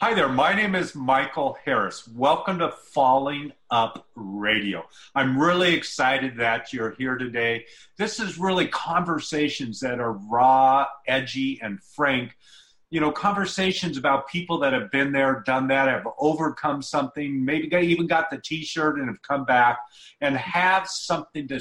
Hi there, my name is Michael Harris. Welcome to Falling Up Radio. I'm really excited that you're here today. This is really conversations that are raw, edgy, and frank. You know, conversations about people that have been there, done that, have overcome something, maybe they even got the t shirt and have come back and have something to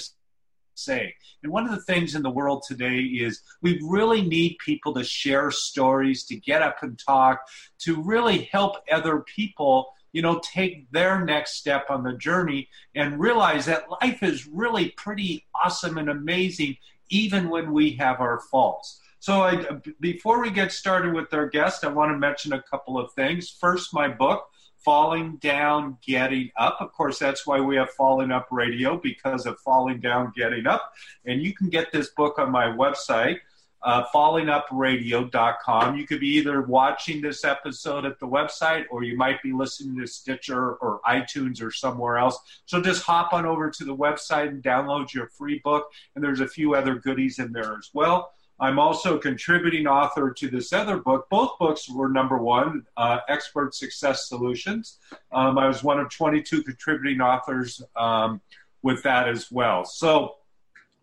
say. And one of the things in the world today is we really need people to share stories, to get up and talk, to really help other people you know, take their next step on the journey and realize that life is really pretty awesome and amazing, even when we have our faults. So, I, before we get started with our guest, I want to mention a couple of things. First, my book, falling down, getting up. Of course, that's why we have Falling Up Radio because of falling down, getting up. And you can get this book on my website, uh, fallingupradio.com. You could be either watching this episode at the website or you might be listening to Stitcher or iTunes or somewhere else. So just hop on over to the website and download your free book. And there's a few other goodies in there as well. I'm also contributing author to this other book. Both books were number one, uh, Expert Success Solutions. Um, I was one of 22 contributing authors um, with that as well. So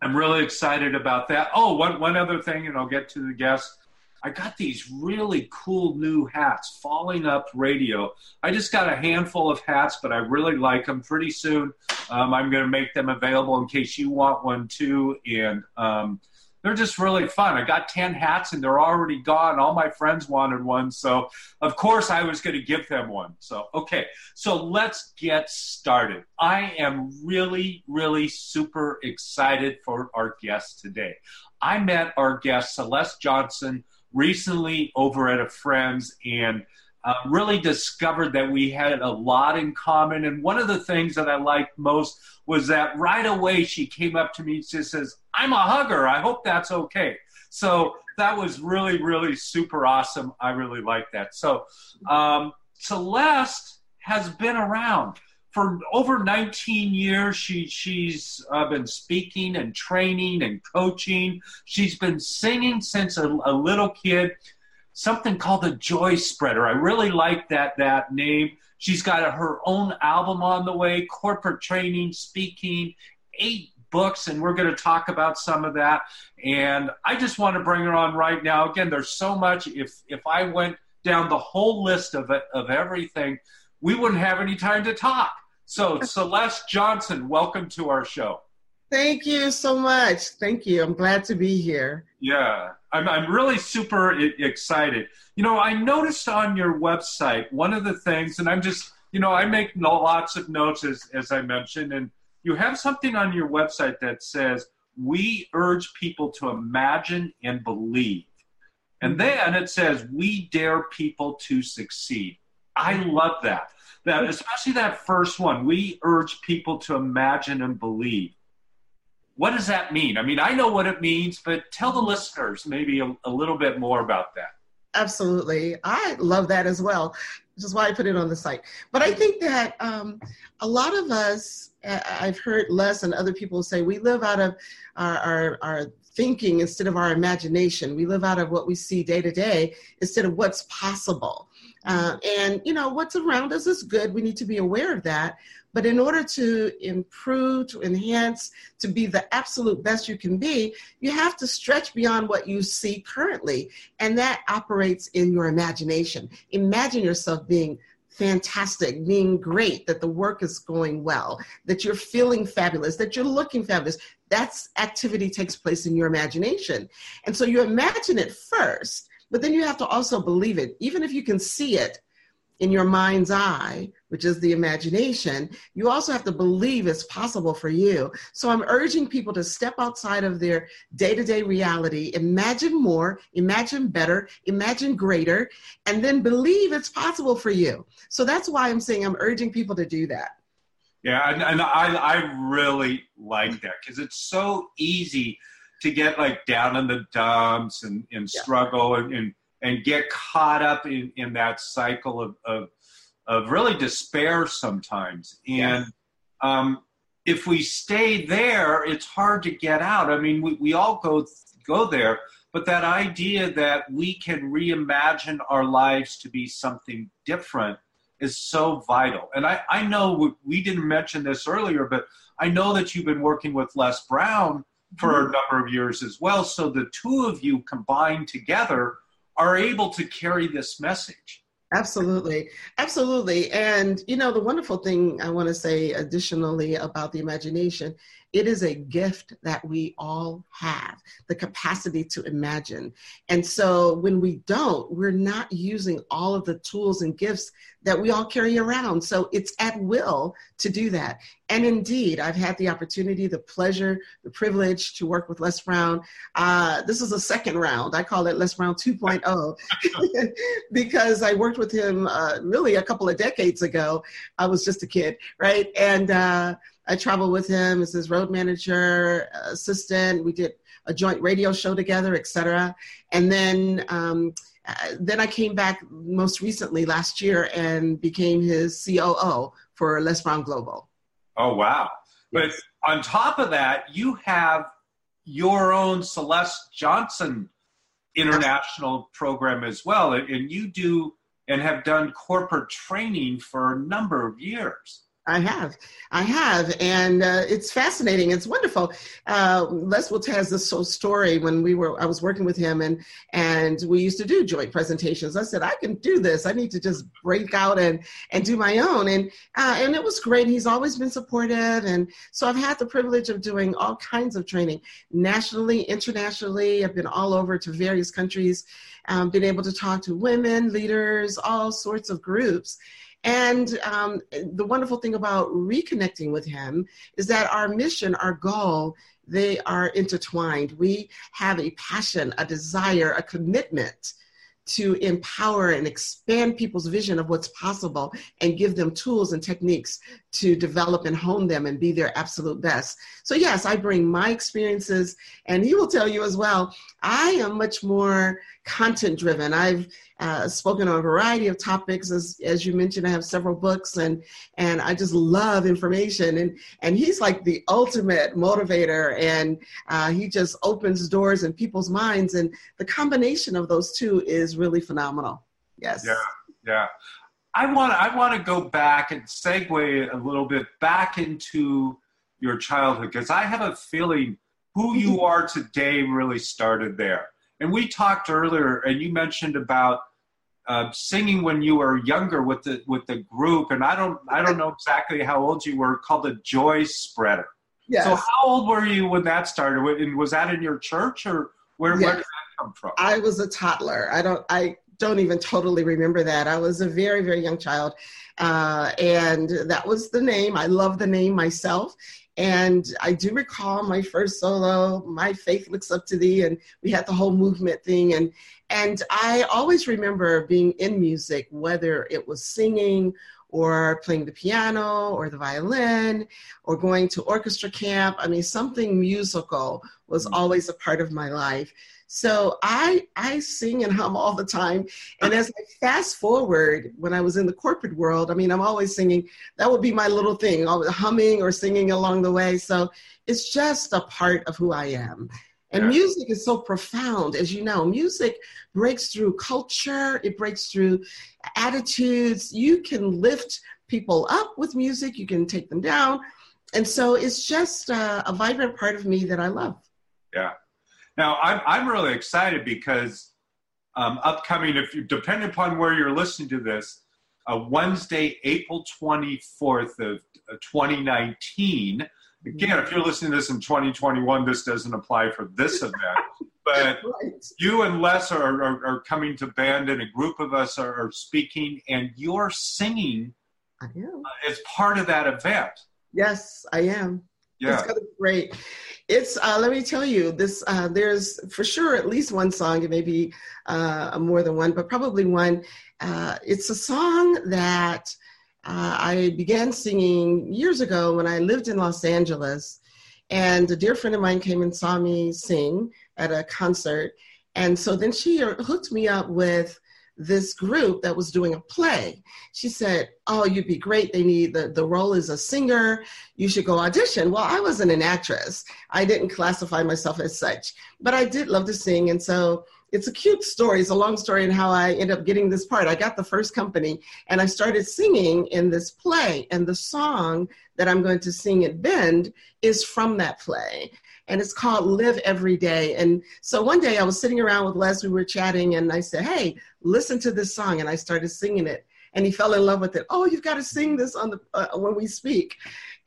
I'm really excited about that. Oh, one, one other thing, and I'll get to the guests. I got these really cool new hats, Falling Up Radio. I just got a handful of hats, but I really like them. Pretty soon, um, I'm going to make them available in case you want one too. And um, they're just really fun. I got 10 hats and they're already gone. All my friends wanted one. So, of course, I was going to give them one. So, okay. So, let's get started. I am really, really super excited for our guest today. I met our guest, Celeste Johnson, recently over at a friend's and uh, really discovered that we had a lot in common. And one of the things that I liked most was that right away she came up to me and she says, I'm a hugger. I hope that's okay. So that was really, really super awesome. I really like that. So um, Celeste has been around for over 19 years. She, she's uh, been speaking and training and coaching. She's been singing since a, a little kid something called the Joy Spreader. I really like that that name. She's got a, her own album on the way, corporate training, speaking, eight books, and we're going to talk about some of that. And I just want to bring her on right now. Again, there's so much. If if I went down the whole list of it, of everything, we wouldn't have any time to talk. So Celeste Johnson, welcome to our show. Thank you so much. Thank you. I'm glad to be here. Yeah, I'm, I'm really super excited. You know, I noticed on your website one of the things, and I'm just, you know, I make lots of notes as, as I mentioned, and you have something on your website that says, We urge people to imagine and believe. And mm-hmm. then it says, We dare people to succeed. I love that. That especially that first one. We urge people to imagine and believe what does that mean? I mean, I know what it means, but tell the listeners maybe a, a little bit more about that. Absolutely. I love that as well, which is why I put it on the site. But I think that um, a lot of us, I've heard Les and other people say, we live out of our, our, our thinking instead of our imagination. We live out of what we see day to day instead of what's possible. Uh, and, you know, what's around us is good. We need to be aware of that. But in order to improve, to enhance, to be the absolute best you can be, you have to stretch beyond what you see currently. And that operates in your imagination. Imagine yourself being fantastic, being great, that the work is going well, that you're feeling fabulous, that you're looking fabulous. That's activity takes place in your imagination. And so you imagine it first, but then you have to also believe it. Even if you can see it, in your mind's eye, which is the imagination, you also have to believe it's possible for you. So I'm urging people to step outside of their day to day reality, imagine more, imagine better, imagine greater, and then believe it's possible for you. So that's why I'm saying I'm urging people to do that. Yeah, and, and I, I really like that because it's so easy to get like down in the dumps and, and struggle and, and and get caught up in, in that cycle of, of, of really despair sometimes. And yes. um, if we stay there, it's hard to get out. I mean, we, we all go go there, but that idea that we can reimagine our lives to be something different is so vital. And I, I know we didn't mention this earlier, but I know that you've been working with Les Brown for mm-hmm. a number of years as well. So the two of you combined together are able to carry this message. Absolutely. Absolutely. And, you know, the wonderful thing I want to say additionally about the imagination it is a gift that we all have the capacity to imagine. And so when we don't, we're not using all of the tools and gifts that we all carry around. So it's at will to do that. And indeed, I've had the opportunity, the pleasure, the privilege to work with Les Brown. Uh, this is a second round. I call it Les Brown 2.0 because I worked with him uh, really a couple of decades ago. I was just a kid, right? And uh, I traveled with him as his road manager, assistant. We did a joint radio show together, etc. And then um, uh, then I came back most recently last year and became his COO for Les Brown Global. Oh wow! But on top of that, you have your own Celeste Johnson international program as well, and you do and have done corporate training for a number of years. I have, I have, and uh, it's fascinating. It's wonderful. Uh, Les Wilt has this whole story when we were. I was working with him, and and we used to do joint presentations. I said, I can do this. I need to just break out and and do my own, and uh, and it was great. He's always been supportive, and so I've had the privilege of doing all kinds of training nationally, internationally. I've been all over to various countries, um, been able to talk to women leaders, all sorts of groups and um, the wonderful thing about reconnecting with him is that our mission, our goal, they are intertwined. We have a passion, a desire, a commitment to empower and expand people's vision of what's possible and give them tools and techniques to develop and hone them and be their absolute best. So, yes, I bring my experiences, and he will tell you as well, I am much more content driven. I've uh, spoken on a variety of topics. As, as you mentioned, I have several books, and, and I just love information. And, and he's like the ultimate motivator, and uh, he just opens doors in people's minds. And the combination of those two is really phenomenal. Yes. Yeah, yeah. I want I want to go back and segue a little bit back into your childhood because I have a feeling who you are today really started there. And we talked earlier, and you mentioned about uh, singing when you were younger with the with the group, and I don't I don't know exactly how old you were. Called the Joy Spreader. Yes. So how old were you when that started? And was that in your church, or where, yes. where did come from? I was a toddler. I don't I don't even totally remember that. I was a very very young child, uh, and that was the name. I love the name myself. And I do recall my first solo, My Faith Looks Up to Thee, and we had the whole movement thing. And, and I always remember being in music, whether it was singing or playing the piano or the violin or going to orchestra camp. I mean, something musical was mm-hmm. always a part of my life. So I I sing and hum all the time. And as I fast forward, when I was in the corporate world, I mean, I'm always singing. That would be my little thing, humming or singing along the way. So it's just a part of who I am. And yeah. music is so profound, as you know. Music breaks through culture, it breaks through attitudes. You can lift people up with music, you can take them down. And so it's just a, a vibrant part of me that I love. Yeah. Now, I'm, I'm really excited because um, upcoming, if you depending upon where you're listening to this, uh, Wednesday, April 24th of uh, 2019. Again, if you're listening to this in 2021, this doesn't apply for this event. But right. you and Les are, are, are, coming to Bend, and a group of us are, are speaking, and you're singing uh, as part of that event. Yes, I am. Yeah. It's gonna be great. It's uh, let me tell you this. Uh, there's for sure at least one song. It may be uh, more than one, but probably one. Uh, it's a song that uh, I began singing years ago when I lived in Los Angeles, and a dear friend of mine came and saw me sing at a concert, and so then she hooked me up with this group that was doing a play. She said, Oh, you'd be great. They need the, the role is a singer. You should go audition. Well, I wasn't an actress. I didn't classify myself as such, but I did love to sing. And so it's a cute story. It's a long story and how I ended up getting this part. I got the first company and I started singing in this play. And the song that I'm going to sing at Bend is from that play and it's called Live Every Day. And so one day I was sitting around with Les, we were chatting, and I said, Hey, listen to this song. And I started singing it. And he fell in love with it. Oh, you've got to sing this on the uh, when we speak.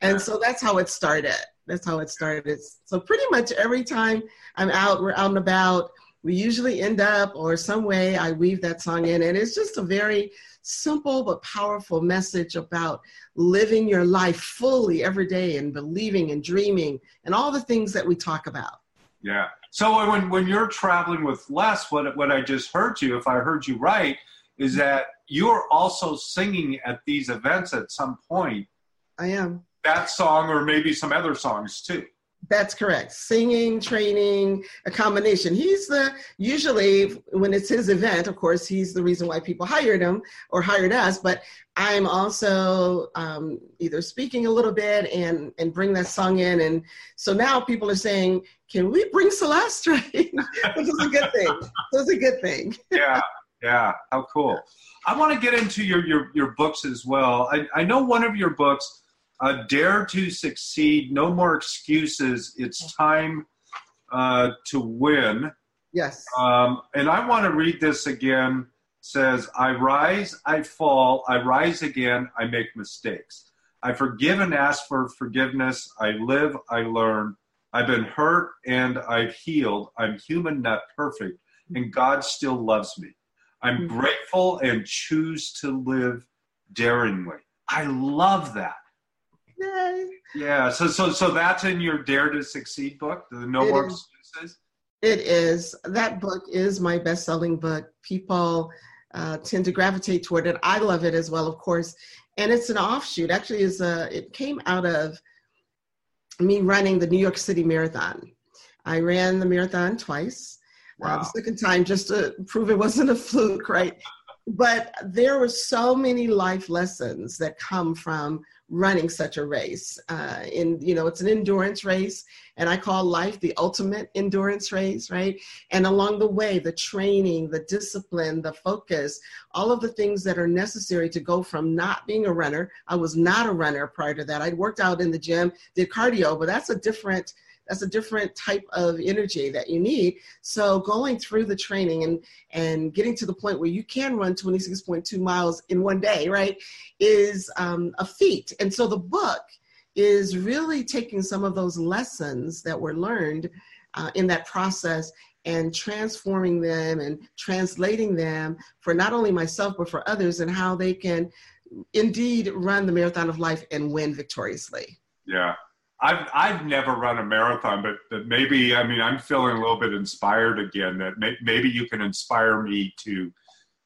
And so that's how it started. That's how it started. So pretty much every time I'm out, we're out and about, we usually end up or some way I weave that song in. And it's just a very simple but powerful message about living your life fully every day and believing and dreaming and all the things that we talk about. Yeah. So when, when you're traveling with Les, what, what I just heard you, if I heard you right, is that you're also singing at these events at some point. I am. That song or maybe some other songs too. That's correct. Singing, training, a combination. He's the usually when it's his event, of course, he's the reason why people hired him or hired us. But I'm also um, either speaking a little bit and and bring that song in, and so now people are saying, "Can we bring Celeste?" Right, which is a good thing. That's a good thing. yeah, yeah. How cool. I want to get into your your your books as well. I I know one of your books uh, dare to succeed. No more excuses. It's time uh, to win. Yes. Um, and I want to read this again. It says, I rise, I fall, I rise again, I make mistakes. I forgive and ask for forgiveness. I live, I learn. I've been hurt and I've healed. I'm human, not perfect, and God still loves me. I'm mm-hmm. grateful and choose to live daringly. I love that. Yeah. So so so that's in your Dare to Succeed book, the No it More is. Excuses. It is. That book is my best-selling book. People uh, tend to gravitate toward it. I love it as well, of course. And it's an offshoot. Actually, is a. It came out of me running the New York City Marathon. I ran the marathon twice. Wow. Uh, the second time, just to prove it wasn't a fluke, right? but there were so many life lessons that come from running such a race. Uh, and, you know, it's an endurance race, and I call life the ultimate endurance race, right? And along the way, the training, the discipline, the focus, all of the things that are necessary to go from not being a runner. I was not a runner prior to that. I'd worked out in the gym, did cardio, but that's a different that's a different type of energy that you need. So going through the training and and getting to the point where you can run 26.2 miles in one day right is um, a feat. And so the book is really taking some of those lessons that were learned uh, in that process and transforming them and translating them for not only myself but for others and how they can indeed run the marathon of life and win victoriously. Yeah I've I've never run a marathon, but, but maybe I mean I'm feeling a little bit inspired again. That may, maybe you can inspire me to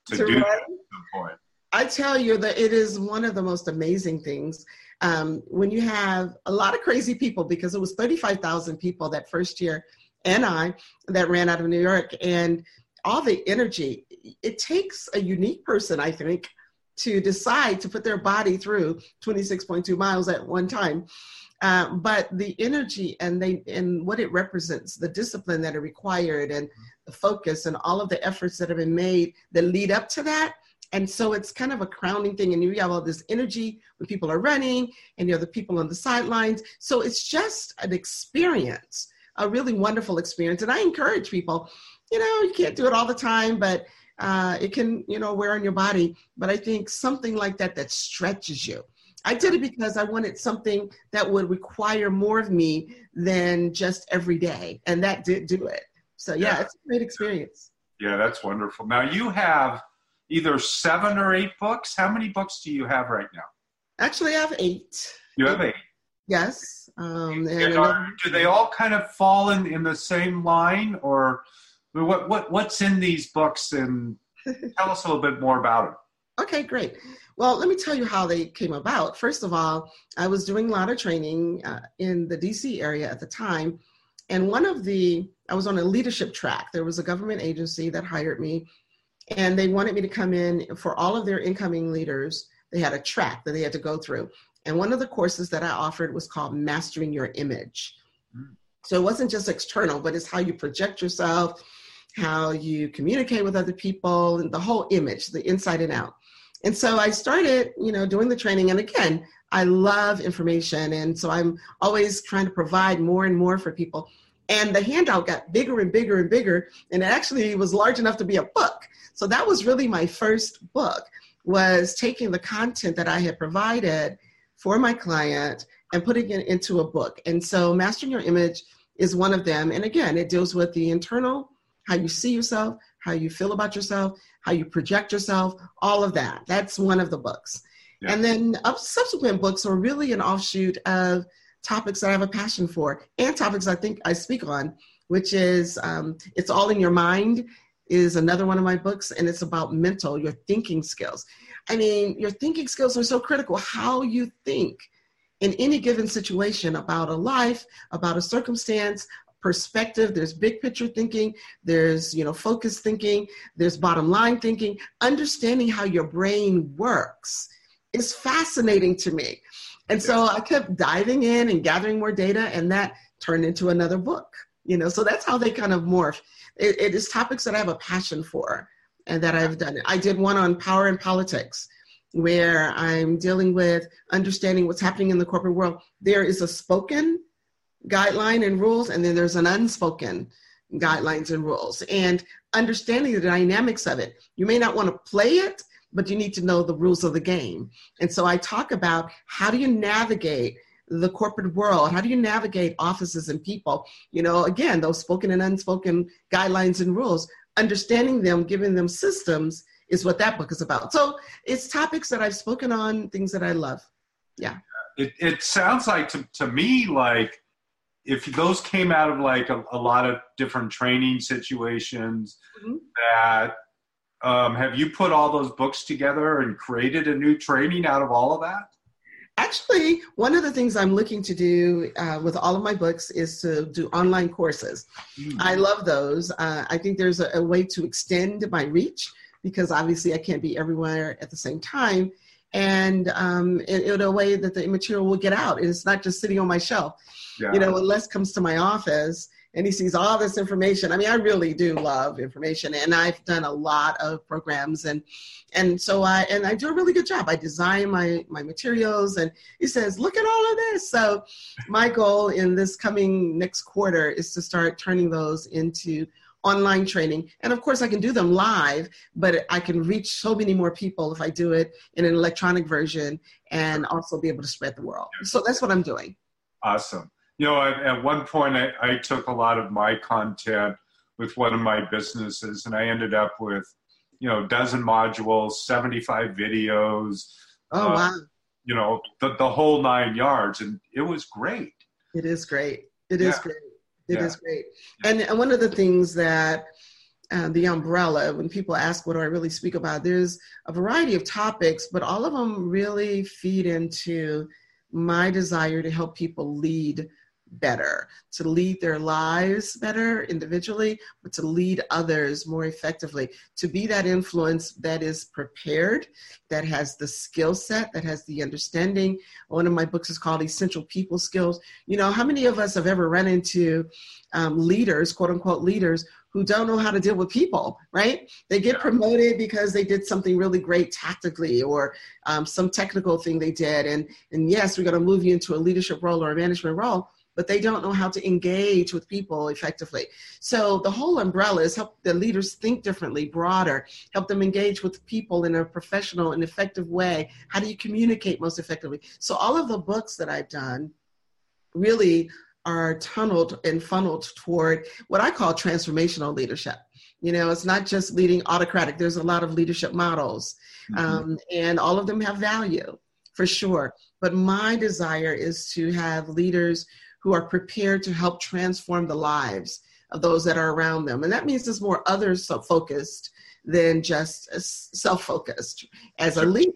to, to do run? at some point. I tell you that it is one of the most amazing things um, when you have a lot of crazy people because it was 35,000 people that first year and I that ran out of New York and all the energy. It takes a unique person, I think, to decide to put their body through 26.2 miles at one time. Uh, but the energy and they and what it represents, the discipline that are required, and the focus, and all of the efforts that have been made that lead up to that. And so it's kind of a crowning thing, and you have all this energy when people are running, and you have the people on the sidelines. So it's just an experience, a really wonderful experience. And I encourage people, you know, you can't do it all the time, but uh, it can, you know, wear on your body. But I think something like that that stretches you I did it because I wanted something that would require more of me than just every day. And that did do it. So, yeah, yeah. it's a great experience. Yeah, that's wonderful. Now, you have either seven or eight books. How many books do you have right now? Actually, I have eight. You have eight? Yes. Um, and, are, do they all kind of fall in, in the same line? Or what, what, what's in these books? And tell us a little bit more about them. Okay, great. Well, let me tell you how they came about. First of all, I was doing a lot of training uh, in the DC area at the time. And one of the, I was on a leadership track. There was a government agency that hired me And they wanted me to come in for all of their incoming leaders. They had a track that they had to go through. And one of the courses that I offered was called Mastering Your Image. Mm. So it wasn't just external, but it's how you project yourself, how you communicate with other people, and the whole image, the inside and out. And so I started, you know, doing the training. And again, I love information. And so I'm always trying to provide more and more for people. And the handout got bigger and bigger and bigger. And it actually was large enough to be a book. So that was really my first book was taking the content that I had provided for my client and putting it into a book. And so Mastering Your Image is one of them. And again, it deals with the internal, how you see yourself, how you feel about yourself, how you project yourself, all of that. That's one of the books. Yeah. And then subsequent books are really an offshoot of topics that I have a passion for and topics I think I speak on, which is um, It's All in Your Mind is another one of my books, and it's about mental, your thinking skills. I mean, your thinking skills are so critical. How you think in any given situation about a life, about a circumstance, perspective there's big picture thinking there's you know focus thinking there's bottom line thinking. Understanding how your brain works is fascinating to me. And so i kept diving in and gathering more data and that turned into another book you know? So that's how they kind of morph. It, it is topics that i have a passion for and that i've done. I did one on power and politics where i'm dealing with understanding what's happening in the corporate world. There is a spoken guideline and rules, and then there's an unspoken guidelines and rules. And understanding the dynamics of it. You may not want to play it, but you need to know the rules of the game. And so I talk about how do you navigate the corporate world? How do you navigate offices and people? You know, again, those spoken and unspoken guidelines and rules, understanding them, giving them systems is what that book is about. So it's topics that I've spoken on, things that I love. Yeah. It, it sounds like to, to me like if those came out of like a, a lot of different training situations mm-hmm. that um, have you put all those books together and created a new training out of all of that actually one of the things i'm looking to do uh, with all of my books is to do online courses mm-hmm. i love those uh, i think there's a, a way to extend my reach because obviously i can't be everywhere at the same time and um, in, in, a way that the material will get out. And it's not just sitting on my shelf. Yeah. You know, when Les comes to my office and he sees all this information. I mean, I really do love information, and I've done a lot of programs, and and so I and I do a really good job. I design my my materials, and he says, "Look at all of this." So, my goal in this coming next quarter is to start turning those into online training. And of course, I can do them live, but I can reach so many more people if I do it in an electronic version and also be able to spread the world. So that's what I'm doing. Awesome. You know, at, at one point, I, I took a lot of my content with one of my businesses, and I ended up with, you know, a dozen modules, 75 videos. Oh, uh, wow. You know, the, the whole nine yards. And it was great. It is great. It is yeah. great. It yeah. is great. And, and one of the things that uh, the umbrella, when people ask what do I really speak about, there's a variety of topics, but all of them really feed into my desire to help people lead better, to lead their lives better individually, but to lead others more effectively, to be that influence that is prepared, that has the skill set, that has the understanding. One of my books is called Essential People Skills. You know, how many of us have ever run into um, leaders, quote unquote leaders, who don't know how to deal with people, right? They get promoted because they did something really great tactically or um, some technical thing they did. And, and yes, we're going to move you into a leadership role or a management role but they don't know how to engage with people effectively. So the whole umbrella is help the leaders think differently, broader, help them engage with people in a professional and effective way. How do you communicate most effectively? So all of the books that I've done really are tunneled and funneled toward what I call transformational leadership. You know, it's not just leading autocratic. There's a lot of leadership models, mm-hmm. um, and all of them have value for sure. But my desire is to have leaders who are prepared to help transform the lives of those that are around them. And that means it's more others focused than just self focused as a leader.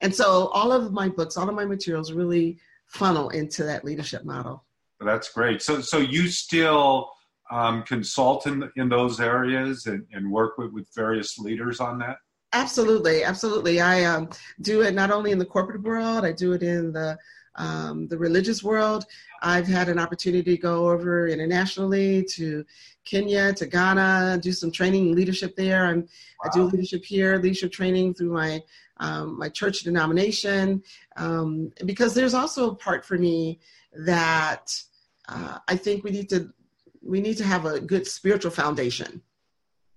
And so all of my books, all of my materials really funnel into that leadership model. That's great. So, so you still um, consult in, in those areas and, and work with, with various leaders on that? Absolutely, absolutely. I um, do it not only in the corporate world, I do it in the um, the religious world. I've had an opportunity to go over internationally to Kenya, to Ghana, do some training leadership there. I'm, wow. I do leadership here, leadership training through my um, my church denomination, um, because there's also a part for me that uh, I think we need to we need to have a good spiritual foundation.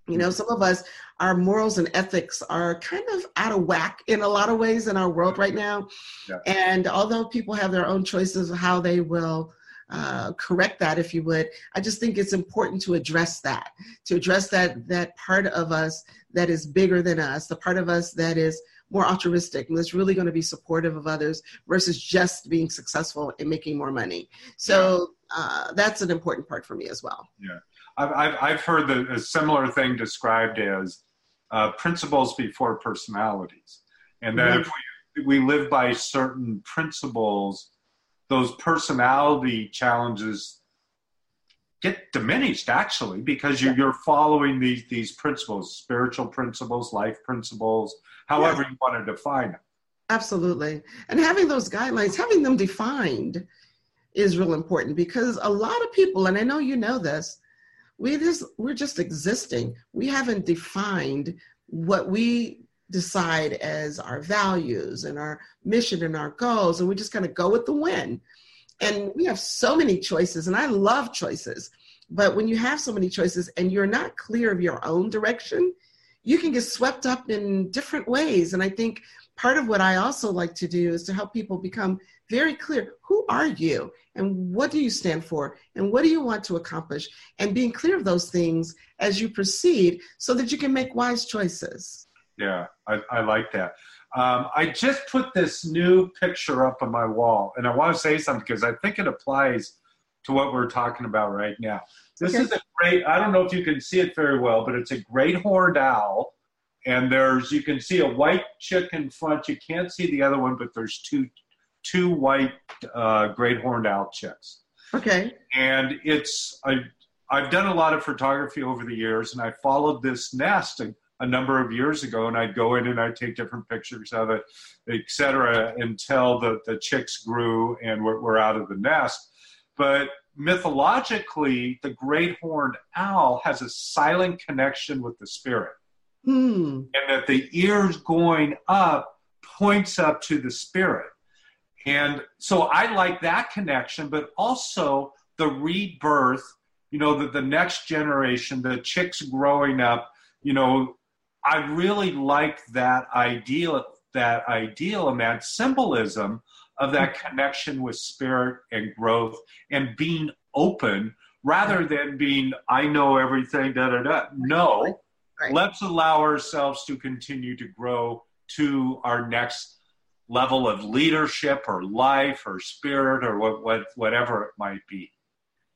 You know, some of us, our morals and ethics are kind of out of whack in a lot of ways in our world right now. Yeah. And although people have their own choices of how they will uh, correct that, if you would, I just think it's important to address that, to address that that part of us that is bigger than us, the part of us that is more altruistic and that's really going to be supportive of others versus just being successful and making more money. So uh, that's an important part for me as well. Yeah. I've, I've heard the, a similar thing described as uh, principles before personalities. And that mm-hmm. if we, we live by certain principles, those personality challenges get diminished actually because you, are following these, these principles, spiritual principles, life principles, however yeah. you want to define them. Absolutely. And having those guidelines, having them defined is real important because a lot of people, and I know you know this, we just we're just existing. We haven't defined what we decide as our values and our mission and our goals and we just kind of go with the wind. And we have so many choices and i love choices but when you have so many choices and you're not clear of your own direction you can get swept up in different ways. And i think part of what i also like to do is to help people become very clear who are you and what do you stand for and what do you want to accomplish? And being clear of those things as you proceed so that you can make wise choices. Yeah i, I like that. Um, i just put this new picture up on my wall and i want to say something because i think it applies to what we're talking about right now. This okay. is a great i don't know if you can see it very well but it's a great horned owl and there's you can see a white chick in front. You can't see the other one but there's two two white uh, great horned owl chicks. Okay. And it's I I've done a lot of photography over the years, and I followed this nest a, a number of years ago, and I'd go in and I'd take different pictures of it, etc., until the the chicks grew and were, were out of the nest. But mythologically, the great horned owl has a silent connection with the spirit. Hmm. And that the ears going up points up to the spirit. And so I like that connection, but also the rebirth, you know, the, the next generation, the chicks growing up, you know, I really like that ideal, that ideal and that symbolism of that mm-hmm. connection with spirit and growth and being open rather than being, I know everything, da da da. No, right. let's allow ourselves to continue to grow to our next level of leadership or life or spirit or what, what whatever it might be.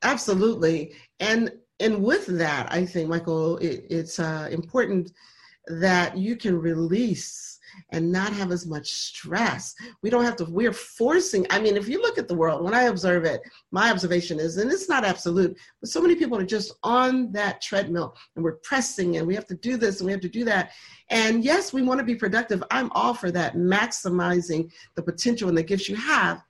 Absolutely. And and with that i think michael it, it's uh, important that you can release and not have as much stress. We don't have to, we're forcing. I mean, if you look at the world, when I observe it, my observation is, and it's not absolute, but so many people are just on that treadmill and we're pressing and we have to do this and we have to do that. And yes, we want to be productive. I'm all for that, maximizing the potential and the gifts you have.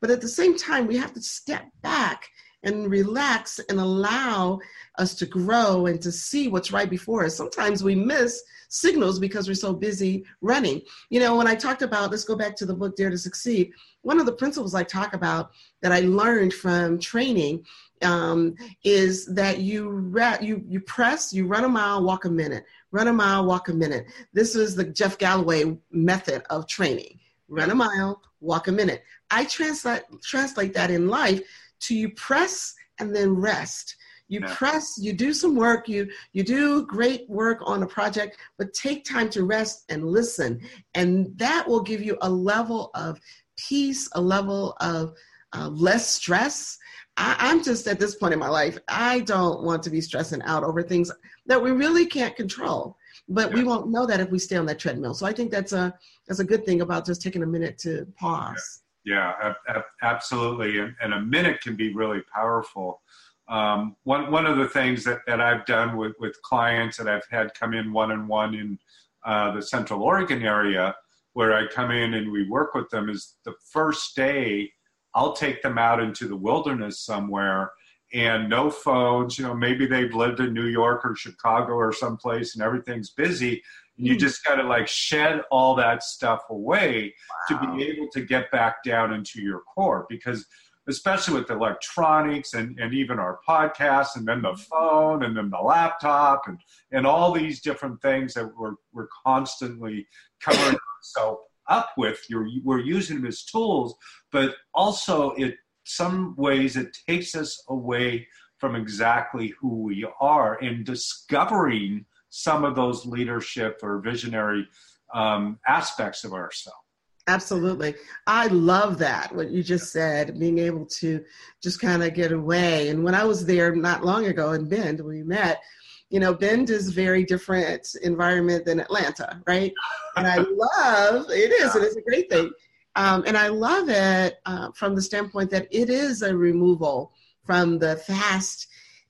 But at the same time, we have to step back and relax and allow us to grow and to see what's right before us. Sometimes we miss signals because we're so busy running. You know, when I talked about, let's go back to the book Dare to Succeed, one of the principles I talk about that I learned from training um, is that you, you, you press, you run a mile, walk a minute, run a mile, walk a minute. This is the Jeff Galloway method of training. Run a mile, walk a minute. I translate, translate that in life to you press and then rest. You yeah. press you do some work you you do great work on a project but take time to rest and listen. And that will give you a level of peace a level of uh, less stress. I, i'm just at this point in my life i don't want to be stressing out over things that we really can't control. But yeah. we won't know that if we stay on that treadmill. So i think that's a that's a good thing about just taking a minute to pause yeah, yeah ab- ab- absolutely and, and a minute can be really powerful um, one one of the things that, that I've done with, with clients that I've had come in one on one in uh, the Central Oregon area, where I come in and we work with them, is the first day I'll take them out into the wilderness somewhere and no phones. You know, maybe they've lived in New York or Chicago or someplace and everything's busy. And you hmm. just got to like shed all that stuff away wow. to be able to get back down into your core because especially with the electronics and, and even our podcasts and then the phone and then the laptop and, and all these different things that we're, we're constantly covering ourselves up with. You're, we're using them as tools, but also it some ways it takes us away from exactly who we are and discovering some of those leadership or visionary um, aspects of ourselves. Absolutely. I love that, what you just said, being able to just kind of get away. And when I was there not long ago in Bend, we met, you know, Bend is a very different environment than Atlanta, right? And I love, it is, it is a great thing. Um, and I love it uh, from the standpoint that it is a removal from the fast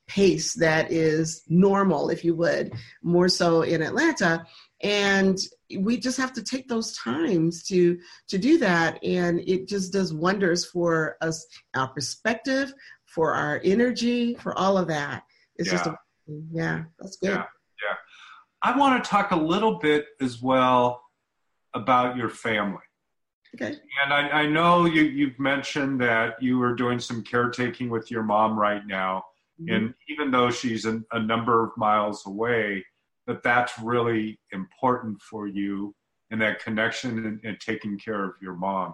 pace that is normal, if you would, more so in Atlanta. And we just have to take those times to to do that. And it just does wonders for us our perspective for our energy for all of that. It's yeah. just a, yeah. That's good. Yeah, yeah. I want to talk a little bit as well about your family. Okay. And i, I know you, you've mentioned that you are doing some caretaking with your mom right now mm-hmm. and even though she's a, a number of miles away that that's really important for you and that connection and, and, taking care of your mom.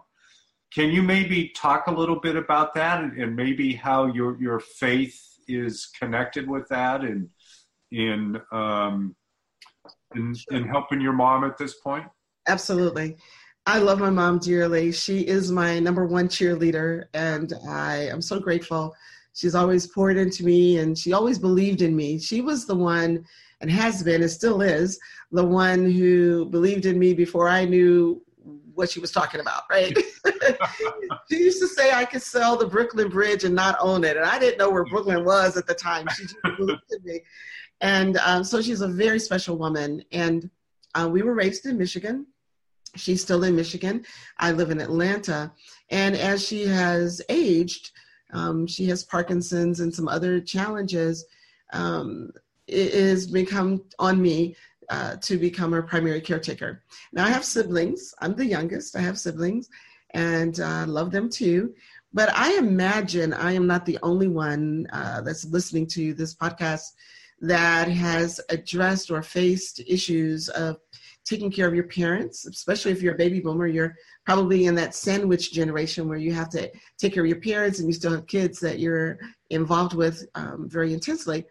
Can you maybe talk a little bit about that and, and maybe how your your faith is connected with that and in um, in, in helping your mom at this point? Absolutely. I love my mom dearly. She is my number one cheerleader, and I am so grateful. She's always poured into me, and she always believed in me. She was the one and has been and still is the one who believed in me before I knew what she was talking about, right? she used to say I could sell the Brooklyn Bridge and not own it. And I didn't know where Brooklyn was at the time. She just believed in me. And um, so she's a very special woman. And uh, we were raised in Michigan. She's still in Michigan. I live in Atlanta. And as she has aged, um, she has Parkinson's and some other challenges. Um, it has become on me uh, to become her primary caretaker. Now I have siblings. I'm the youngest. I have siblings, and uh, love them too. But I imagine I am not the only one uh, that's listening to this podcast that has addressed or faced issues of taking care of your parents, especially if you're a baby boomer. You're probably in that sandwich generation where you have to take care of your parents and you still have kids that you're involved with um, very intensely.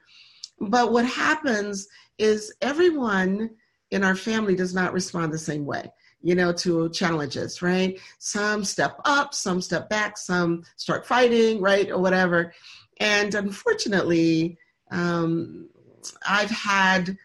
But what happens is everyone in our family does not respond the same way you know, to challenges, right? Some step up, some step back, some start fighting, right, or whatever. And unfortunately, um, I've had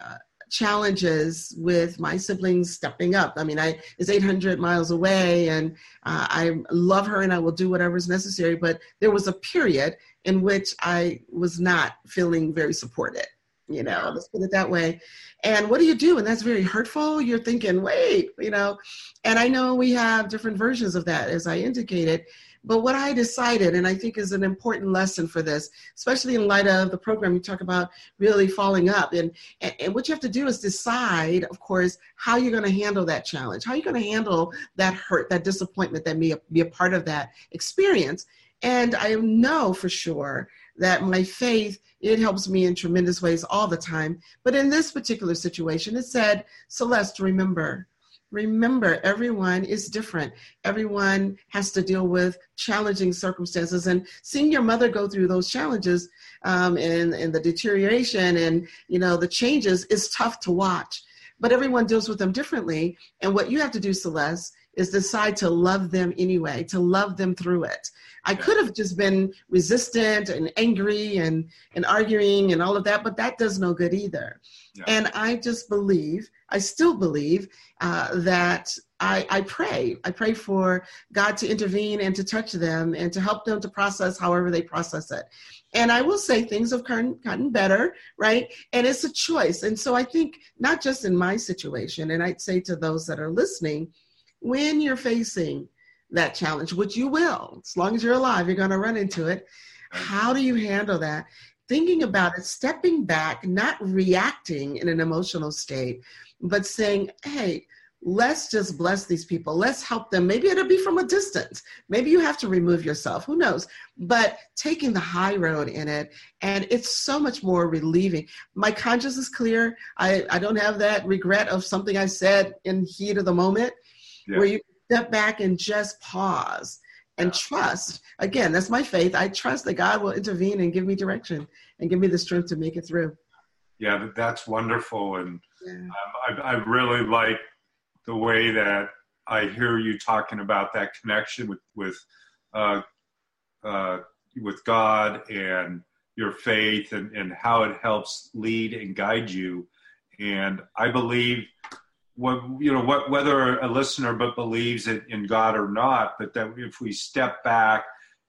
uh, challenges with my siblings stepping up. I mean, I is 800 miles away, and uh, I love her, and I will do whatever is necessary. But there was a period in which I was not feeling very supported. You know, let's put it that way. And what do you do? And that's very hurtful. You're thinking, wait, you know, and I know we have different versions of that, as I indicated. But what I decided, and I think is an important lesson for this, especially in light of the program you talk about really falling up, and, and, and what you have to do is decide, of course, how you're going to handle that challenge, how you're going to handle that hurt, that disappointment that may be a part of that experience. And I know for sure that my faith, it helps me in tremendous ways all the time. But in this particular situation, it said, Celeste, remember, remember everyone is different. Everyone has to deal with challenging circumstances. And seeing your mother go through those challenges um, and, and the deterioration and you know the changes is tough to watch. But everyone deals with them differently. And what you have to do celeste is decide to love them anyway, to love them through it. I could have just been resistant and angry and, and arguing and all of that, but that does no good either. Yeah. And I just believe, I still believe uh, that I, I pray. I pray for God to intervene and to touch them and to help them to process however they process it. And I will say things have gotten, gotten better, right? And it's a choice. And so I think not just in my situation, and I'd say to those that are listening, when you're facing that challenge, which you will, as long as you're alive, you're going to run into it. How do you handle that? Thinking about it, stepping back, not reacting in an emotional state, but saying, hey, let's just bless these people. Let's help them. Maybe it'll be from a distance. Maybe you have to remove yourself. Who knows? But taking the high road in it, and it's so much more relieving. My conscience is clear. I, I don't have that regret of something I said in heat of the moment yeah. where you step back and just pause and yeah. trust. Again, that's my faith. I trust that God will intervene and give me direction and give me the strength to make it through. Yeah, that's wonderful. And yeah. um, I, I really like the way that I hear you talking about that connection with with uh, uh, with God and your faith and, and how it helps lead and guide you. And I believe what you know what whether a listener but believes in, in God or not, but that if we step back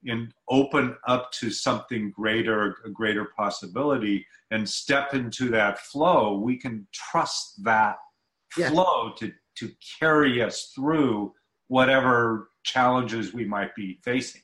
and open up to something greater, a greater possibility, and step into that flow, we can trust that yeah. flow to to carry us through whatever challenges we might be facing.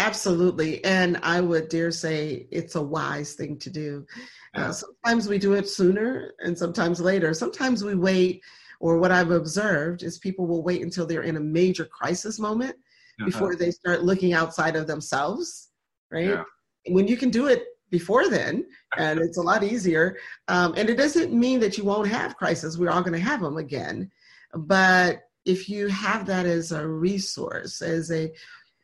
Absolutely. And I would dare say it's a wise thing to do. Uh, sometimes we do it sooner and sometimes later. Sometimes we wait, or what I've observed is people will wait until they're in a major crisis moment uh-huh. before they start looking outside of themselves, right? Yeah. When you can do it before then, and it's a lot easier. Um, and it doesn't mean that you won't have crisis. We're all going to have them again. But if you have that as a resource, as a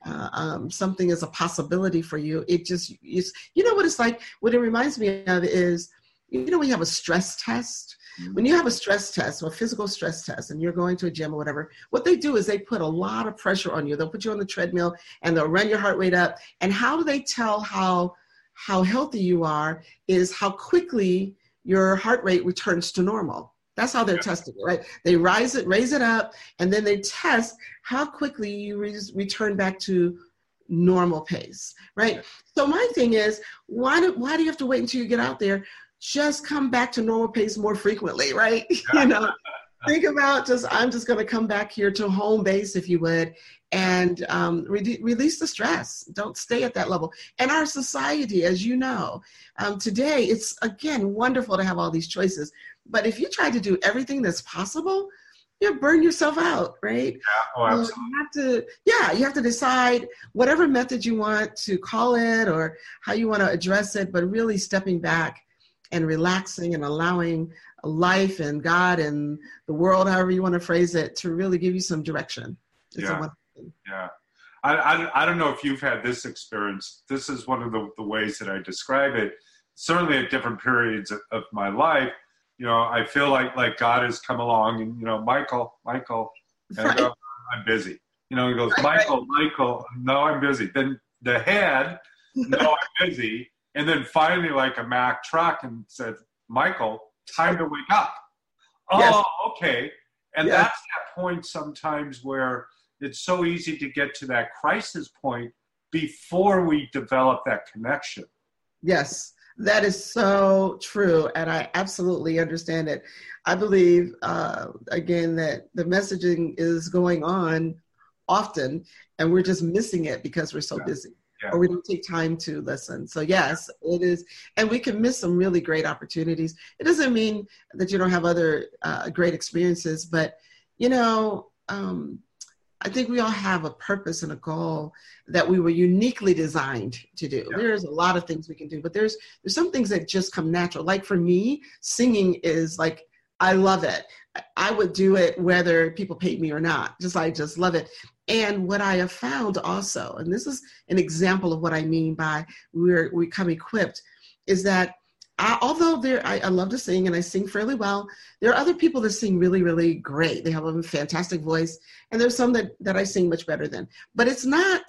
uh, um, something is a possibility for you, it just is, you know what it's like? What it reminds me of is, you know, when you have a stress test, when you have a stress test or a physical stress test and you're going to a gym or whatever, what they do is they put a lot of pressure on you. They'll put you on the treadmill and they'll run your heart rate up. And how do they tell how how healthy you are is how quickly your heart rate returns to normal. That's how they're testing it, right? They rise it, raise it up, and then they test how quickly you re- return back to normal pace, right? So my thing is, why do why do you have to wait until you get out there? Just come back to normal pace more frequently, right? you know, think about just i'm just going to come back here to home base if you would and um, re- release the stress don't stay at that level and our society as you know um, today it's again wonderful to have all these choices but if you try to do everything that's possible you burn yourself out right yeah, oh, um, absolutely. you have to yeah you have to decide whatever method you want to call it or how you want to address it but really stepping back and relaxing and allowing life and God and the world, however you want to phrase it, to really give you some direction. It's yeah. yeah. I, I, I, don't know if you've had this experience. This is one of the, the ways that I describe it. Certainly at different periods of, of my life, you know, I feel like like God has come along and, you know, Michael, Michael, and right. Uh, I'm busy. You know, he goes, right, Michael, right. Michael, no, I'm busy. Then the head, no, I'm busy. And then finally, like a Mack truck and said, Michael, time to wake up. Oh, yes. okay. And yes. that's that point sometimes where it's so easy to get to that crisis point before we develop that connection. Yes, that is so true. And I absolutely understand it. I believe, uh, again, that the messaging is going on often and we're just missing it because we're so yeah. busy yeah. or we don't take time to listen. So yes, it is, and we can miss some really great opportunities. It doesn't mean that you don't have other uh, great experiences, but you know, um, I think we all have a purpose and a goal that we were uniquely designed to do. Yeah. There's a lot of things we can do, but there's there's some things that just come natural. Like for me, singing is like I love it. I would do it whether people paid me or not. Just I just love it. And what I have found also, and this is an example of what I mean by we're we come equipped, is that I, although there, I, I, love to sing and I sing fairly well. There are other people that sing really, really great. They have a fantastic voice, and there's some that that I sing much better than. But it's not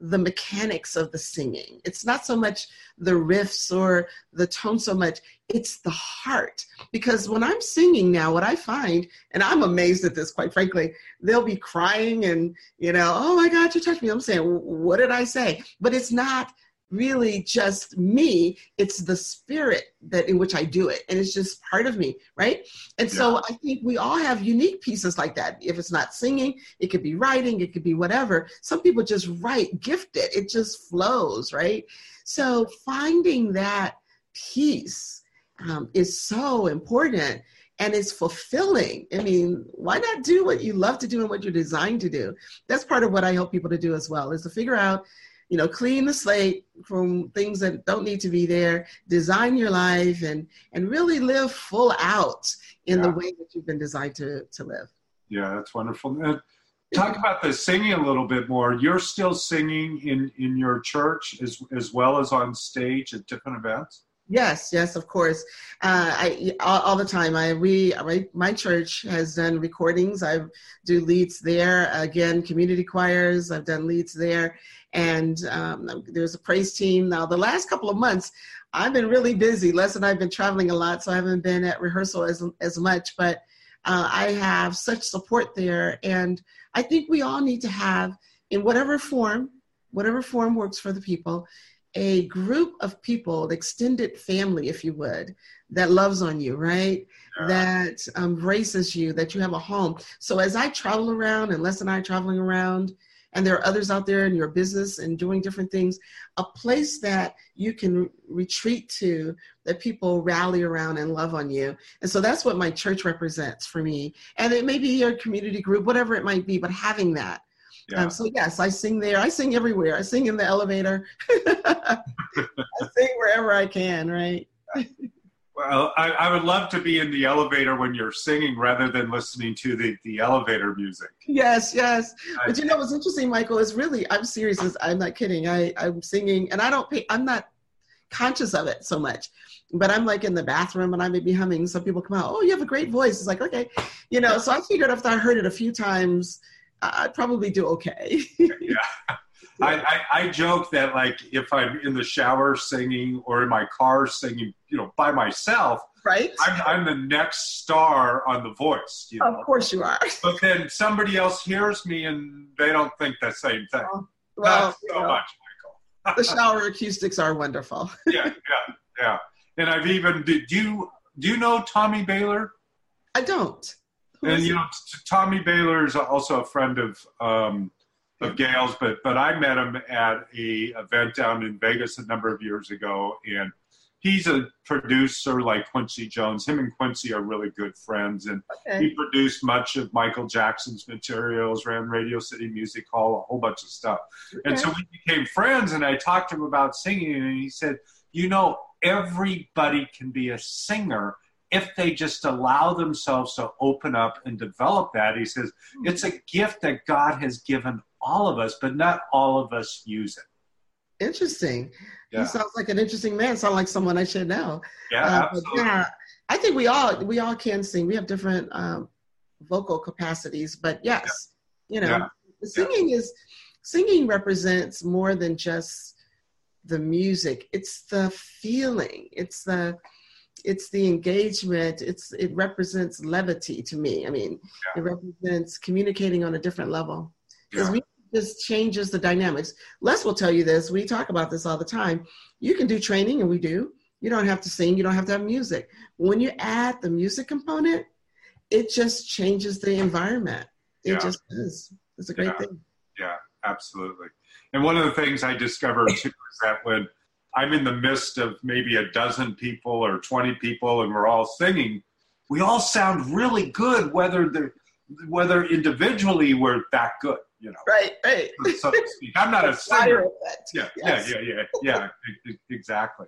the mechanics of the singing. It's not so much the riffs or the tone so much. It's the heart. Because when I'm singing now, what I find, and I'm amazed at this, quite frankly, they'll be crying and you know, oh my God, you touched me. I'm saying, what did I say? But it's not really just me it's the spirit that in which i do it and it's just part of me right and yeah. so i think we all have unique pieces like that if it's not singing it could be writing it could be whatever some people just write gifted it just flows right so finding that piece um, is so important and it's fulfilling. I mean, why not do what you love to do and what you're designed to do? That's part of what I help people to do as well, is to figure out you know clean the slate from things that don't need to be there design your life and and really live full out in yeah. the way that you've been designed to to live. Yeah that's wonderful. Uh, talk about the singing a little bit more. You're still singing in in your church as as well as on stage at different events Yes, yes, of course. Uh, I all, all, the time. I we my, my church has done recordings. I do leads there. Again, community choirs. I've done leads there, and um, there's a praise team. Now, the last couple of months, I've been really busy. Les and I've been traveling a lot, so I haven't been at rehearsal as as much. But uh, I have such support there, and I think we all need to have, in whatever form, whatever form works for the people a group of people, the extended family, if you would, that loves on you, right? Yeah. That um, embraces you, that you have a home. So as I travel around, and Les and I traveling around, and there are others out there in your business and doing different things, a place that you can retreat to, that people rally around and love on you. And so that's what my church represents for me. And it may be your community group, whatever it might be, but having that yeah. Um, so yes, I sing there. I sing everywhere. I sing in the elevator. I sing wherever I can. Right. Well, I, I, would love to be in the elevator when you're singing rather than listening to the, the elevator music. Yes, yes. I, but you know what's interesting, Michael, is really, I'm serious. I'm not kidding. I, I'm singing and I don't pay, I'm not conscious of it so much. But I'm like in the bathroom and I may be humming. Some people come out, oh, you have a great voice. It's like, okay. You know, so I figured if I heard it a few times, I'd probably do okay. yeah. I, I, I, joke that like if I'm in the shower singing or in my car singing, you know, by myself, right? I'm, I'm the next star on The Voice. You know? Of course you are. but then somebody else hears me and they don't think the same thing. Oh, well, well Not so know, much, Michael. the shower acoustics are wonderful. yeah, yeah, yeah. And I've even do you do you know Tommy Baylor? I don't and you know, Tommy Baylor is also a friend of um, of Gail's, but but I met him at a event down in Vegas a number of years ago, and he's a producer like Quincy Jones. Him and Quincy are really good friends, and okay. he produced much of Michael Jackson's materials, ran Radio City Music Hall, a whole bunch of stuff. Okay. And so we became friends, and I talked to him about singing, and he said, "You know, everybody can be a singer." If they just allow themselves to open up and develop that, he says, it's a gift that God has given all of us, but not all of us use it. Interesting. Yeah. He sounds like an interesting man. Sounds like someone I should know. Yeah, uh, absolutely. yeah, I think we all we all can sing. We have different um, vocal capacities, but yes, yeah. you know, yeah. singing is singing represents more than just the music. It's the feeling. It's the it's the engagement it's it represents levity to me. I mean yeah. it represents communicating on a different level. Because yeah. just changes the dynamics. Les will tell you this we talk about this all the time. You can do training and we do. You don't have to sing you don't have to have music. When you add the music component it just changes the environment. It yeah. just is it's a great thing. Yeah absolutely. And one of the things i discovered too is that when I'm in the midst of maybe a dozen people or 20 people and we're all singing, we all sound really good, whether they're whether individually we're that good, you know. Right, right. So to speak. I'm not a singer. Yeah, yes. yeah, yeah, yeah, yeah, exactly.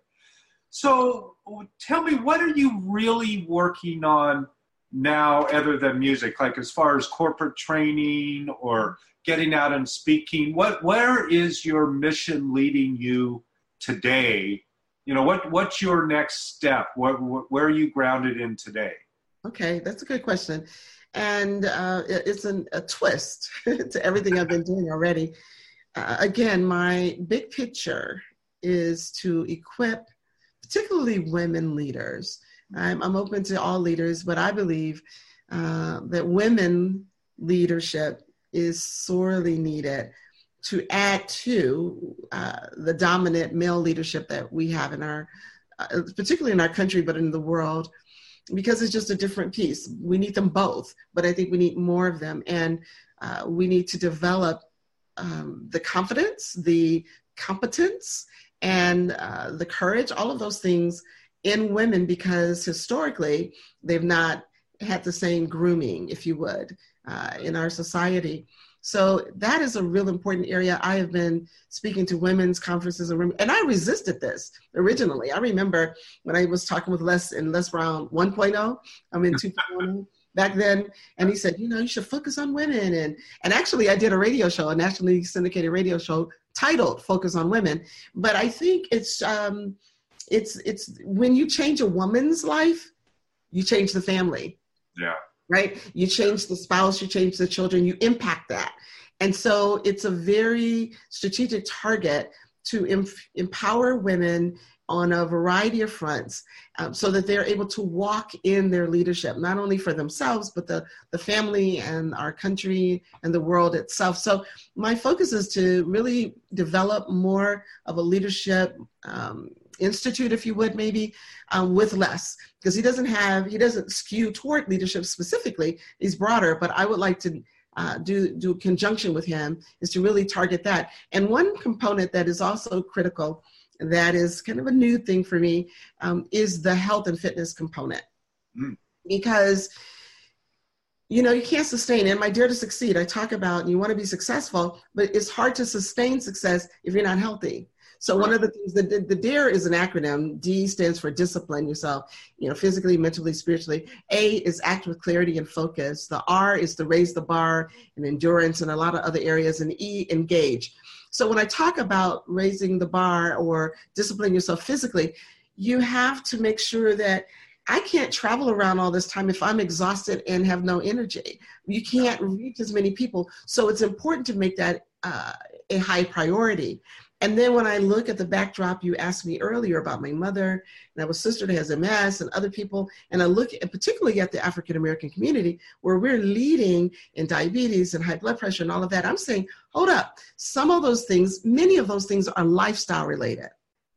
So tell me, what are you really working on now other than music? Like as far as corporate training or getting out and speaking, what where is your mission leading you today you know, what what's your next step? What, what where are you grounded in today? Okay, that's a good question, and uh, it's an, a twist to everything I've been doing already. Uh, again, my big picture is to equip, particularly women leaders. I'm, I'm open to all leaders, but I believe uh, that women leadership is sorely needed to add to uh, the dominant male leadership that we have in our, uh, particularly in our country, but in the world, because it's just a different piece. We need them both, but I think we need more of them. And uh, we need to develop um, the confidence, the competence, and uh, the courage, all of those things in women because historically they've not had the same grooming, if you would, uh, in our society. So that is a real important area. I have been speaking to women's conferences, and I resisted this originally. I remember when I was talking with Les in Les Brown 1.0, I'm in 2.0 back then, and he said, you know, you should focus on women. And and actually, I did a radio show, a nationally syndicated radio show titled "Focus on Women." But I think it's um, it's it's when you change a woman's life, you change the family. Yeah. Right? You change the spouse, you change the children, you impact that. And so it's a very strategic target to em- empower women on a variety of fronts um, so that they're able to walk in their leadership, not only for themselves, but the, the family and our country and the world itself. So, my focus is to really develop more of a leadership um, institute, if you would, maybe um, with Les, because he doesn't have, he doesn't skew toward leadership specifically. He's broader, but I would like to uh, do do conjunction with him is to really target that. And one component that is also critical, that is kind of a new thing for me, um, is the health and fitness component, mm. because you know you can't sustain. And my dare to succeed, I talk about you want to be successful, but it's hard to sustain success if you're not healthy. So one of the things that the, the DARE is an acronym. D stands for discipline yourself, you know, physically, mentally, spiritually. A is act with clarity and focus. The R is to raise the bar and endurance and a lot of other areas. And E, engage. So when I talk about raising the bar or disciplining yourself physically, you have to make sure that I can't travel around all this time if I'm exhausted and have no energy. You can't reach as many people. So it's important to make that uh, a high priority. And then when I look at the backdrop, you asked me earlier about my mother, and I have a sister that has MS and other people, and I look at, particularly at the African American community where we're leading in diabetes and high blood pressure and all of that. I'm saying, hold up, some of those things, many of those things are lifestyle related.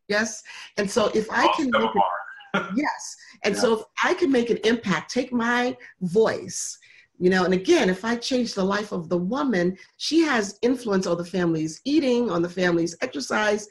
Yes. And so if I can make it, yes. And yeah. so if I can make an impact, take my voice you know and again if i change the life of the woman she has influence on the family's eating on the family's exercise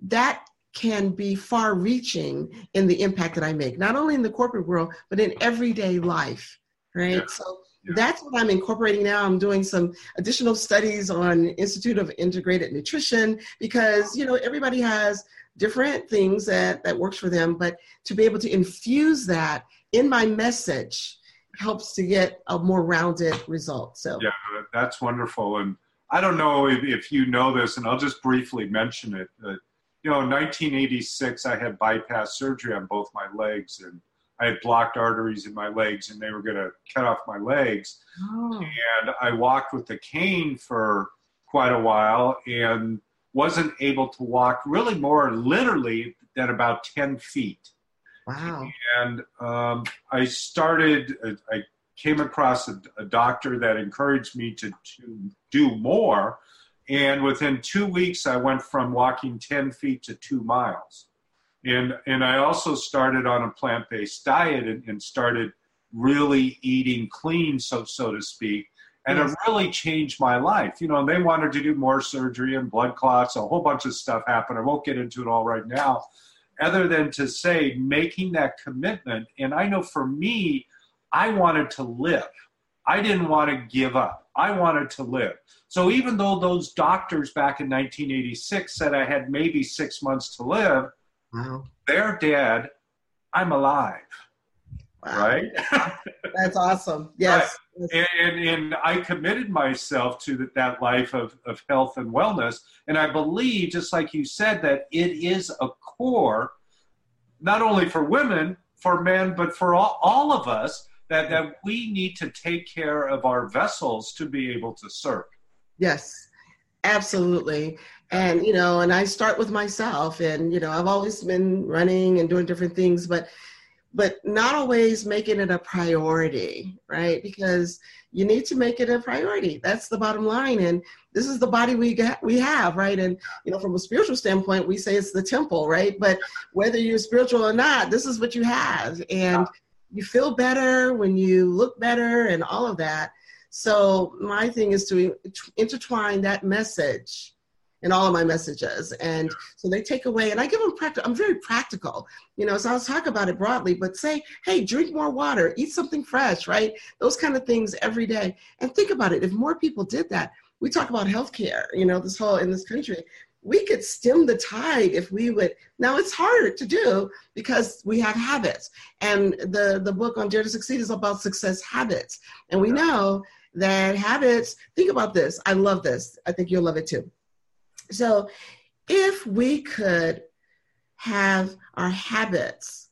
that can be far reaching in the impact that i make not only in the corporate world but in everyday life right yeah. so yeah. that's what i'm incorporating now i'm doing some additional studies on institute of integrated nutrition because you know everybody has different things that that works for them but to be able to infuse that in my message helps to get a more rounded result. So yeah, that's wonderful. And I don't know if, if you know this, and I'll just briefly mention it. Uh, you know, in 1986, I had bypass surgery on both my legs, and I had blocked arteries in my legs, and they were going to cut off my legs. Oh. And I walked with a cane for quite a while, and wasn't able to walk really more literally than about 10 feet. Wow. And um, I started, uh, I came across a, a, doctor that encouraged me to, to do more. And within two weeks, I went from walking 10 feet to two miles. And, and I also started on a plant based diet and, and, started really eating clean, so, so to speak. And yes. it really changed my life. You know, they wanted to do more surgery and blood clots, a whole bunch of stuff happened. I won't get into it all right now other than to say making that commitment. And I know for me, I wanted to live. I didn't want to give up. I wanted to live. So even though those doctors back in 1986 said I had maybe six months to live, wow. they're dead. I'm alive. Wow. Right? That's awesome. Yes. Right. And, and, and, I committed myself to that, that life of, of health and wellness. And I believe, just like you said, that it is a core not only for women, for men, but for all, all of us, that, that we need to take care of our vessels to be able to serve. Yes, absolutely. And, you know, and I start with myself and, you know, I've always been running and doing different things, but but not always making it a priority, right? Because you need to make it a priority. That's the bottom line. And this is the body we get, we have, right? And you know, from a spiritual standpoint, we say it's the temple, right? But whether you're spiritual or not, this is what you have, and you feel better when you look better, and all of that. So my thing is to intertwine that message in all of my messages. And so they take away, and I give them practical. I'm very practical, you know. So I'll talk about it broadly, but say, hey, drink more water, eat something fresh, right? Those kind of things every day. And think about it. If more people did that, we talk about healthcare, you know, this whole in this country. We could stem the tide if we would. Now it's harder to do because we have habits, and the the book on Dare to Succeed is about success habits, and we know that habits. Think about this. I love this. I think you'll love it too so, if we could have our habits,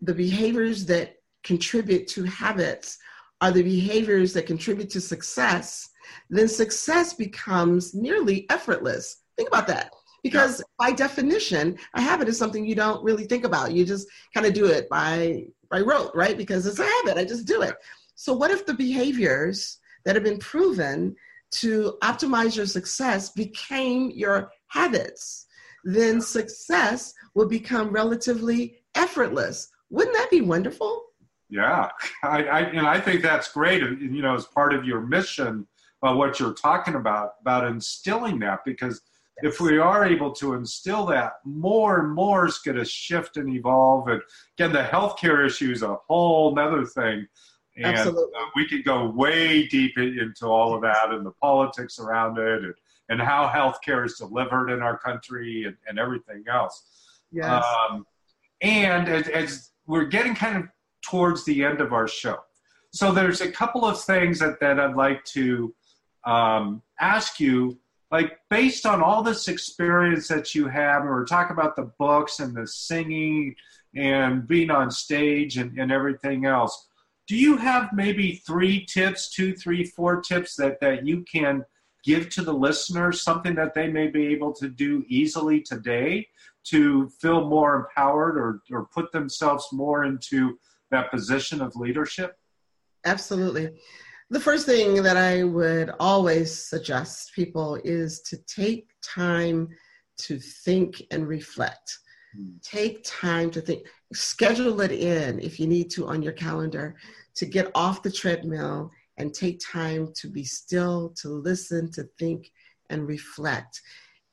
the behaviors that contribute to habits are the behaviors that contribute to success, then success becomes nearly effortless. Think about that. Because yeah. by definition, a habit is something you don't really think about. You just kind of do it by by rote, right? Because it's a habit. I just do it. So what if the behaviors that have been proven to optimize your success became your habits, then success will become relatively effortless. Wouldn't that be wonderful? Yeah, I, I and I think that's great. You know, as part of your mission, uh, what you're talking about about instilling that, because yes. if we are able to instill that, more and more is going to shift and evolve. And again, the healthcare issue is a whole other thing and Absolutely. Uh, we could go way deep into all of that and the politics around it and, and how healthcare is delivered in our country and, and everything else. Yes. Um, and as, as, we're getting kind of towards the end of our show. So there's a couple of things that, that I'd like to um, ask you, like based on all this experience that you have, and we're talking about the books and the singing and being on stage and, and everything else do you have maybe three tips, two, three, four tips that, that you can give to the listeners, something that they may be able to do easily today to feel more empowered or, or put themselves more into that position of leadership? Absolutely. The first thing that I would always suggest people is to take time to think and reflect. Take time to think schedule it in if you need to on your calendar to get off the treadmill and take time to be still, to listen, to think, and reflect.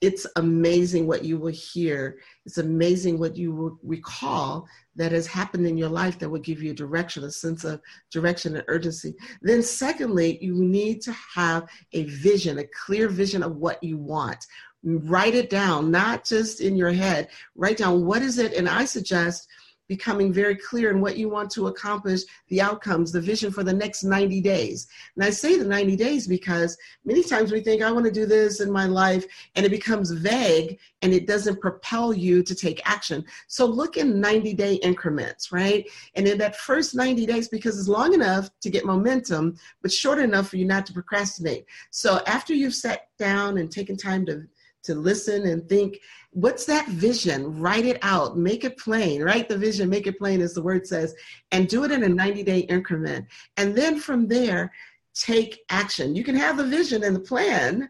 It's amazing what you will hear. It's amazing what you will recall that has happened in your life that will give you a direction, a sense of direction and urgency. Then, secondly, you need to have a vision, a clear vision of what you want. Write it down, not just in your head. Write down what is it, and I suggest becoming very clear in what you want to accomplish, the outcomes, the vision for the next 90 days. And I say the 90 days because many times we think, I want to do this in my life, and it becomes vague and it doesn't propel you to take action. So look in 90 day increments, right? And in that first 90 days, because it's long enough to get momentum, but short enough for you not to procrastinate. So after you've sat down and taken time to to listen and think what's that vision? Write it out. Make it plain. Write the vision. Make it plain as the word says and do it in a 90 day increment. And then from there take action. You can have the vision and the plan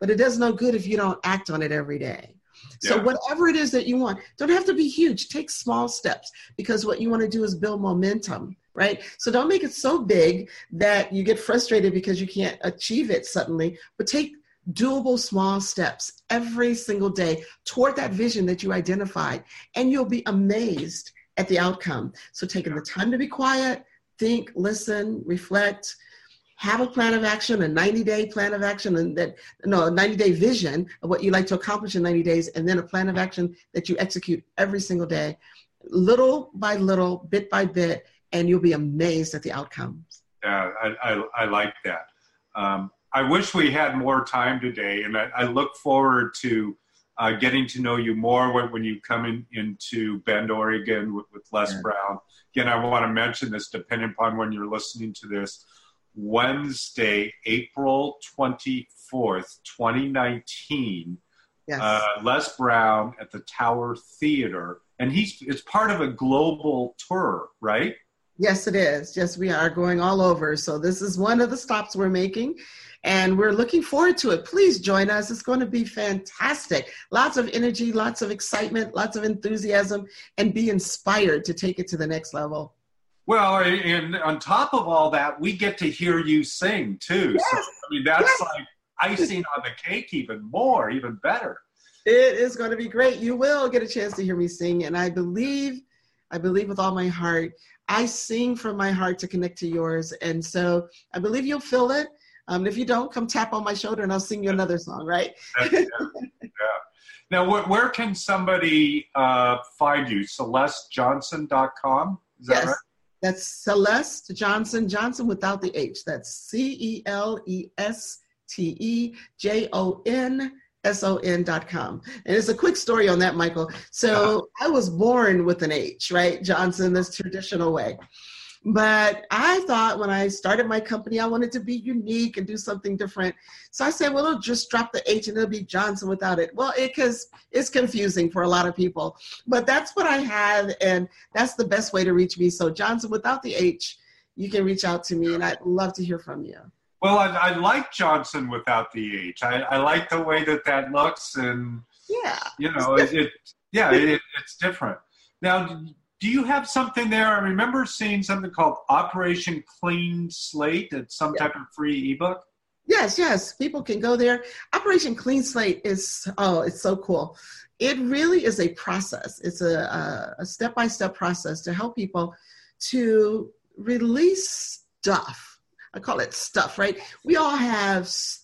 but it does no good if you don't act on it every day. So yeah. whatever it is that you want don't have to be huge. Take small steps because what you want to do is build momentum right? So don't make it so big that you get frustrated because you can't achieve it suddenly but take doable small steps every single day toward that vision that you identified, and you'll be amazed at the outcome. So, taking the time to be quiet, think, listen, reflect, have a plan of action, a 90 day plan of action, and that, no, a 90 day vision of what you'd like to accomplish in 90 days, and then a plan of action that you execute every single day, little by little, bit by bit, and you'll be amazed at the outcomes. Yeah, I, I, I like that. Um, I wish we had more time today, and I, I look forward to uh, getting to know you more when, when you come in, into Bend, Oregon with, with Les yeah. Brown. Again, I want to mention this depending upon when you're listening to this. Wednesday, April 24th, 2019, yes. uh, Les Brown at the Tower Theater. And he's it's part of a global tour, right? Yes, it is. Yes, we are going all over. So this is one of the stops we're making and we're looking forward to it. Please join us. It's going to be fantastic. Lots of energy, lots of excitement, lots of enthusiasm, and be inspired to take it to the next level. Well, and on top of all that, we get to hear you sing too. Yes. So, I mean, that's yes. like icing on the cake, even more, even better. It is going to be great. You will get a chance to hear me sing, and I believe, I believe with all my heart, I sing from my heart to connect to yours, and so I believe you'll feel it. Um, if you don't, come tap on my shoulder and I'll sing you another song, right? yeah. yeah. Now, where, where can somebody uh, find you? CelesteJonson.com? Is that yes. right? That's Celeste Jonson, Johnson without the H. That's C E L E S T E J O N S O N dot com. And it's a quick story on that, Michael. So uh-huh. I was born with an H, right? Johnson, this traditional way. But I thought when I started my company, I wanted to be unique and do something different. So I said, well, it'll just drop the H and it'll be Johnson without it. Well, it cause it's confusing for a lot of people, but that's what I have. And that's the best way to reach me. So Johnson without the H, you can reach out to me and I'd love to hear from you. Well, I, I like Johnson without the H. I, I like the way that that looks and yeah, you know, it, it yeah, it, it's different. Now, do you have something there? I remember seeing something called Operation Clean Slate. It's some yeah. type of free ebook. Yes, yes. People can go there. Operation Clean Slate is oh, it's so cool. It really is a process. It's a a step by step process to help people to release stuff. I call it stuff, right? We all have stuff,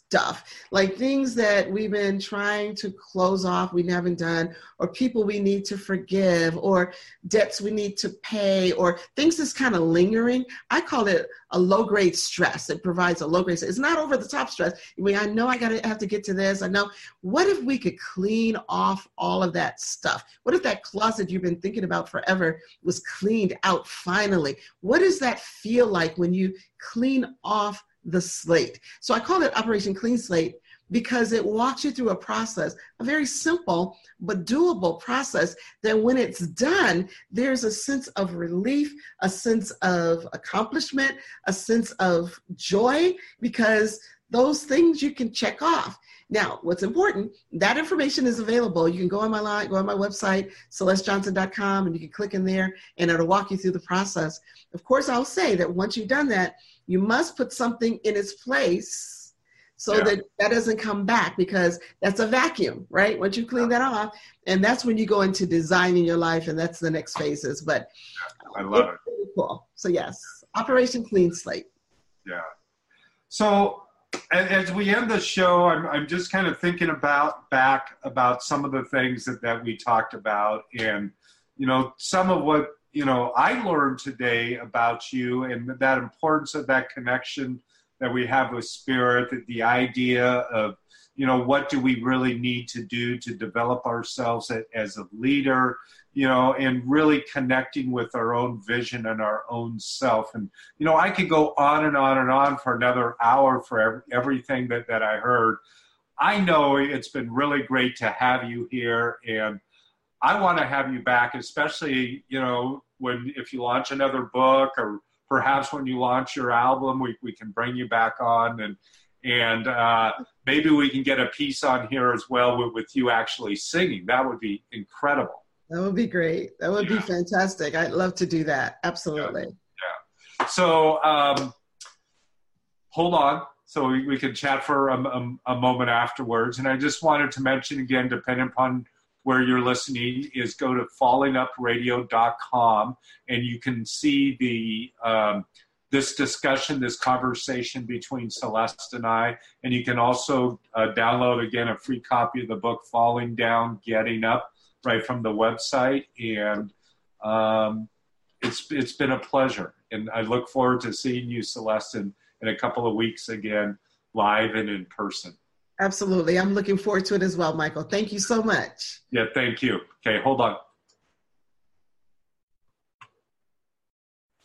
like things that we've been trying to close off, we haven't done, or people we need to forgive, or debts we need to pay, or things that's kind of lingering. I call it a low grade stress. It provides a low grade. It's not over the top stress. I mean, I know I got to have to get to this. I know. What if we could clean off all of that stuff? What if that closet you've been thinking about forever was cleaned out finally? What does that feel like when you clean off the slate. So I call it Operation Clean Slate because it walks you through a process, a very simple but doable process that when it's done, there's a sense of relief, a sense of accomplishment, a sense of joy, because those things you can check off. Now, what's important, that information is available. You can go on my line, go on my website, celestejonson.com, and you can click in there and it'll walk you through the process. Of course, I'll say that once you've done that, you must put something in its place so yeah. that that doesn't come back because that's a vacuum, right? Once you clean that off, and that's when you go into designing your life, and that's the next phases. But I love it. Really cool. So yes, Operation Clean Slate. Yeah. So as we end the show, I'm, I'm just kind of thinking about back about some of the things that, that we talked about and, you know, some of what you know, I learned today about you and that importance of that connection that we have with spirit, the idea of, you know, what do we really need to do to develop ourselves as a leader, you know, and really connecting with our own vision and our own self. And, you know, I could go on and on and on for another hour for everything that, that I heard. I know it's been really great to have you here and I want to have you back, especially you know when if you launch another book or perhaps when you launch your album, we we can bring you back on and and uh, maybe we can get a piece on here as well with, with you actually singing. That would be incredible. That would be great. That would yeah. be fantastic. I'd love to do that. Absolutely. Yeah. yeah. So um, hold on so we, we can chat for a, a, a, moment afterwards. And I just wanted to mention again, depending upon where you're listening is go to fallingupradio.com and you can see the um, this discussion, this conversation between Celeste and I, and you can also uh, download again a free copy of the book Falling Down, Getting Up, right from the website. And um, it's it's been a pleasure, and I look forward to seeing you, Celeste, in, in a couple of weeks again, live and in person. Absolutely. I'm looking forward to it as well, Michael. Thank you so much. Yeah, thank you. Okay, hold on.